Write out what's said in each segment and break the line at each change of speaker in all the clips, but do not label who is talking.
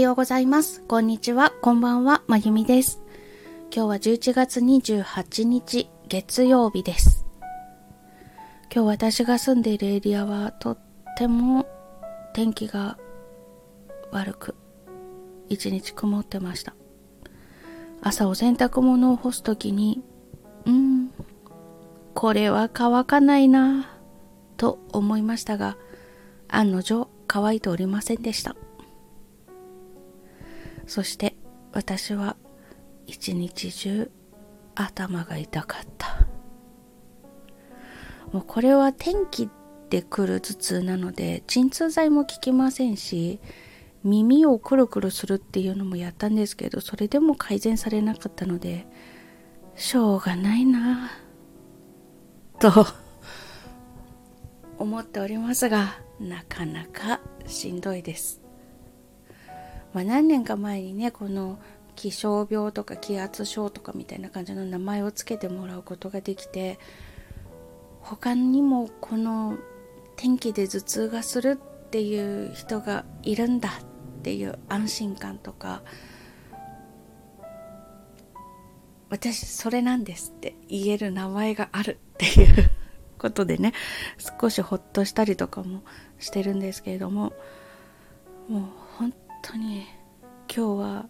ようございます。こんにちは。こんばんは。まゆみです。今日は11月28日月曜日です。今日私が住んでいるエリアはとっても天気が悪く、一日曇ってました。朝お洗濯物を干すときに、うん、これは乾かないなと思いましたが、案の定乾いておりませんでした。そして私は一日中頭が痛かった。もうこれは天気で来る頭痛なので鎮痛剤も効きませんし耳をくるくるするっていうのもやったんですけどそれでも改善されなかったのでしょうがないなと思っておりますがなかなかしんどいです。まあ、何年か前にねこの気象病とか気圧症とかみたいな感じの名前を付けてもらうことができて他にもこの天気で頭痛がするっていう人がいるんだっていう安心感とか私それなんですって言える名前があるっていうことでね少しほっとしたりとかもしてるんですけれどももう当に今日は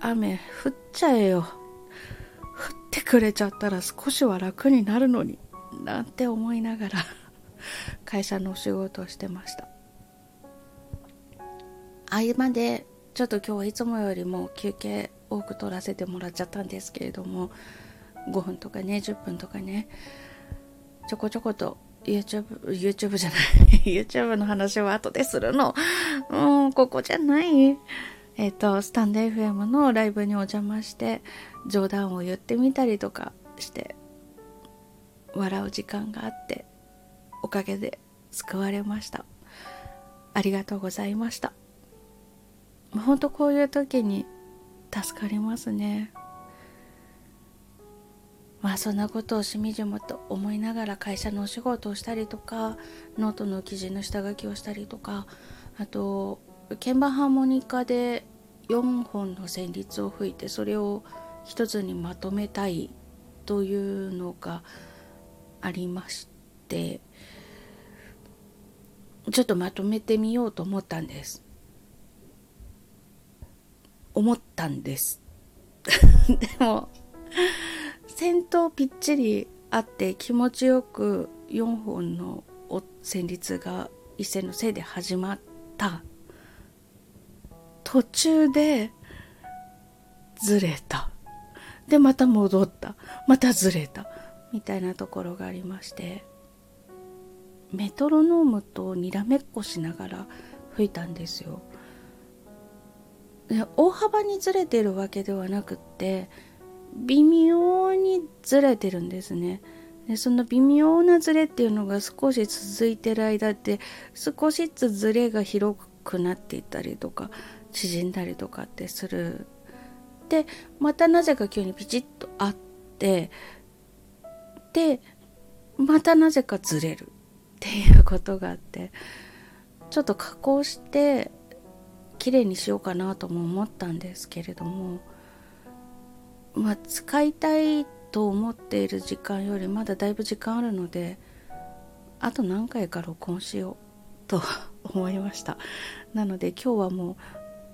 雨降っちゃえよ。降ってくれちゃったら少しは楽になるのになんて思いながら会社のお仕事をしてました。合間でちょっと今日はいつもよりも休憩多く取らせてもらっちゃったんですけれども5分とかね10分とかねちょこちょこと YouTube、YouTube じゃない YouTube の話は後でするの。もうん、ここじゃない。えっ、ー、と、スタンド FM のライブにお邪魔して、冗談を言ってみたりとかして、笑う時間があって、おかげで救われました。ありがとうございました。ほんとこういう時に助かりますね。まあそんなことをしみじもと思いながら会社のお仕事をしたりとかノートの記事の下書きをしたりとかあと鍵盤ハーモニカで4本の旋律を吹いてそれを一つにまとめたいというのがありましてちょっとまとめてみようと思ったんです。思ったんです。でも先頭ぴっちりあって気持ちよく4本の旋律が一斉のせいで始まった。途中でずれた。でまた戻った。またずれた。みたいなところがありまして。メトロノームとにらめっこしながら吹いたんですよ。で大幅にずれてるわけではなくって微妙にずれてるんですね。でその微妙なずれっていうのが少し続いてる間って少しずつずれが広くなっていったりとか縮んだりとかってする。でまたなぜか急にピチッとあってでまたなぜかずれるっていうことがあってちょっと加工して綺麗にしようかなとも思ったんですけれどもまあ、使いたいと思っている時間よりまだだいぶ時間あるのであと何回か録音しようと思いました。なので今日はもう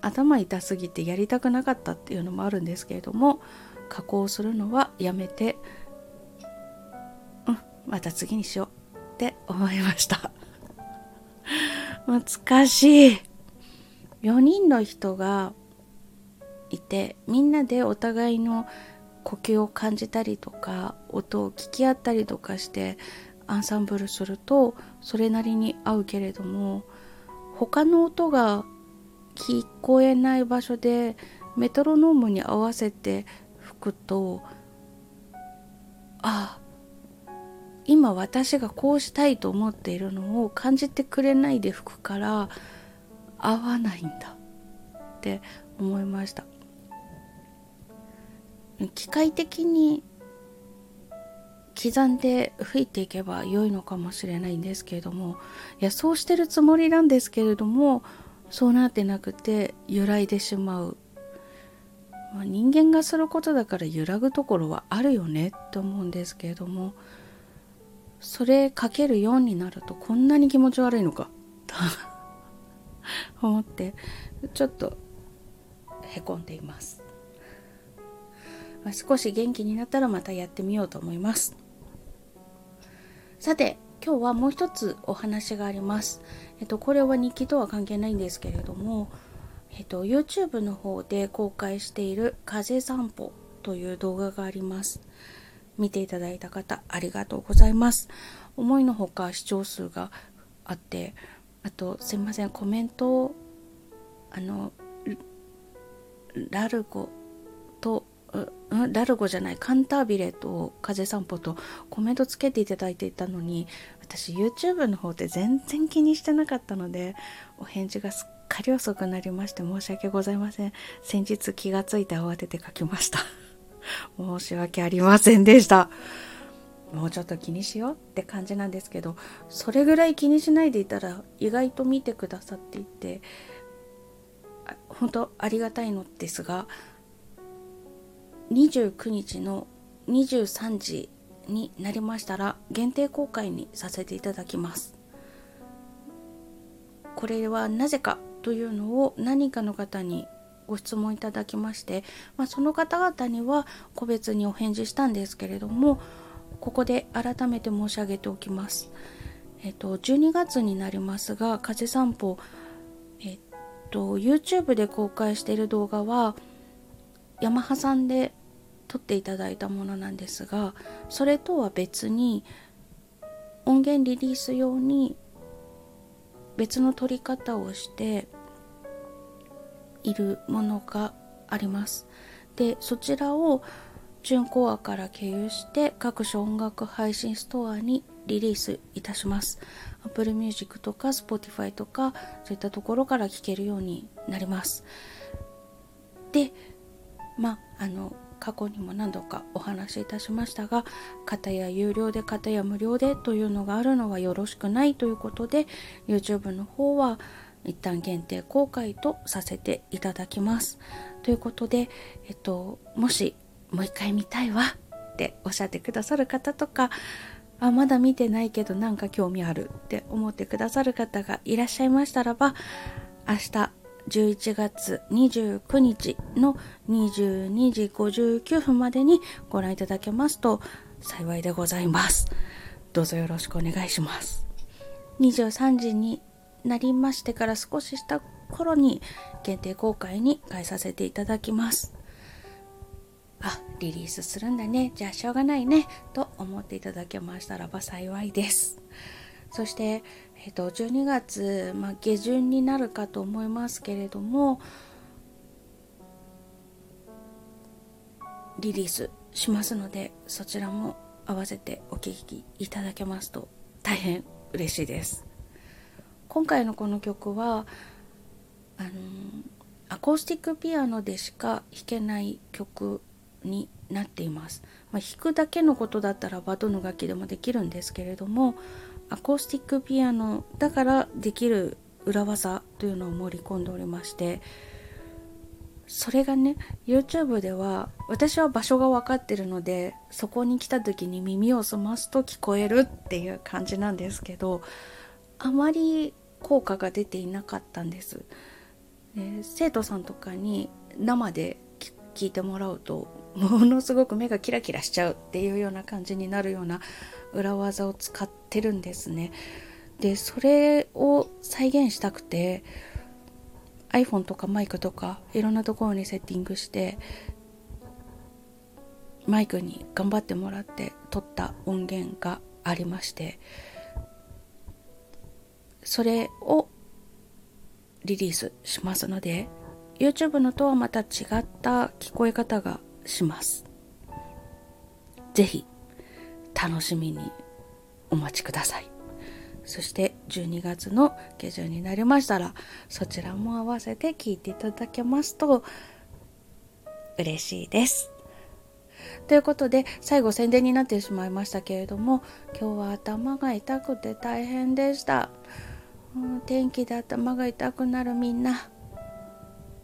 頭痛すぎてやりたくなかったっていうのもあるんですけれども加工するのはやめてうんまた次にしようって思いました。難しい。4人の人がいてみんなでお互いの呼吸を感じたりとか音を聞き合ったりとかしてアンサンブルするとそれなりに合うけれども他の音が聞こえない場所でメトロノームに合わせて吹くとあ今私がこうしたいと思っているのを感じてくれないで吹くから合わないんだって思いました。機械的に刻んで吹いていけば良いのかもしれないんですけれどもいやそうしてるつもりなんですけれどもそうなってなくて揺らいでしまう、まあ、人間がすることだから揺らぐところはあるよねって思うんですけれどもそれかける4になるとこんなに気持ち悪いのかと思ってちょっとへこんでいます、少し元気になったらまたやってみようと思いますさて今日はもう一つお話があります。えっと、これは日記とは関係ないんですけれども、えっと、YouTube の方で公開している風散歩という動画があります。見ていただいた方、ありがとうございます。思いのほか視聴数があって、あと、すいません、コメントを、あの、ラルゴと、ラルゴじゃない。カンタービレと風散歩とコメントつけていただいていたのに私 YouTube の方で全然気にしてなかったのでお返事がすっかり遅くなりまして申し訳ございません。先日気がついて慌てて書きました。申し訳ありませんでした。もうちょっと気にしようって感じなんですけどそれぐらい気にしないでいたら意外と見てくださっていて本当ありがたいのですが29日の23時になりましたら限定公開にさせていただきます。これはなぜかというのを何かの方にご質問いただきまして、まあ、その方々には個別にお返事したんですけれどもここで改めて申し上げておきます。えっと12月になりますが風散歩えっと YouTube で公開している動画はヤマハさんで撮っていただいたものなんですがそれとは別に音源リリース用に別の撮り方をしているものがあります。でそちらを純コアから経由して各種音楽配信ストアにリリースいたします。Apple Music とか Spotify とかそういったところから聴けるようになります。でまああの過去にも何度かお話しいたしましたが片や有料で片や無料でというのがあるのはよろしくないということで YouTube の方は一旦限定公開とさせていただきます。ということで、えっと、もしもう一回見たいわっておっしゃってくださる方とかあまだ見てないけどなんか興味あるって思ってくださる方がいらっしゃいましたらば明日11月29日の22時59分までにご覧いただけますと幸いでございます。どうぞよろしくお願いします。23時になりましてから少しした頃に限定公開に変えさせていただきます。あ、リリースするんだね。じゃあしょうがないね。と思っていただけましたらば幸いです。そして、えっと、12月、まあ、下旬になるかと思いますけれどもリリースしますのでそちらも合わせてお聴きいただけますと大変嬉しいです。今回のこの曲はあのアコースティックピアノでしか弾けない曲になっています、まあ、弾くだけのことだったらばどの楽器でもできるんですけれどもアコースティックピアノだからできる裏技というのを盛り込んでおりましてそれがね YouTube では私は場所が分かってるのでそこに来た時に耳を澄ますと聞こえるっていう感じなんですけどあまり効果が出ていなかったんです。で生徒さんとかに生で聞いてもらうとものすごく目がキラキラしちゃうっていうような感じになるような裏技を使ってるんですね。でそれを再現したくて iPhone とかマイクとかいろんなところにセッティングしてマイクに頑張ってもらって撮った音源がありましてそれをリリースしますので YouTube のとはまた違った聞こえ方がします。ぜひ楽しみにお待ちください。そして12月の下旬になりましたらそちらも合わせて聞いていただけますと嬉しいです。ということで最後宣伝になってしまいましたけれども今日は頭が痛くて大変でした。もう天気で頭が痛くなるみんな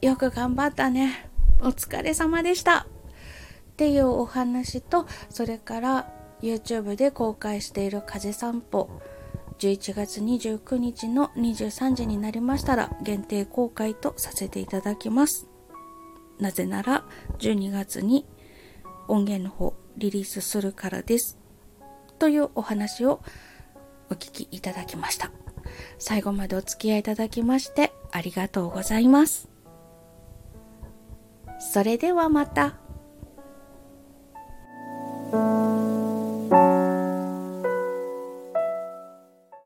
よく頑張ったね。お疲れ様でした。っていうお話とそれから YouTube で公開している風散歩。11月29日の23時になりましたら限定公開とさせていただきます。なぜなら12月に音源の方リリースするからです。というお話をお聞きいただきました。最後までお付き合いいただきましてありがとうございます。それではまた。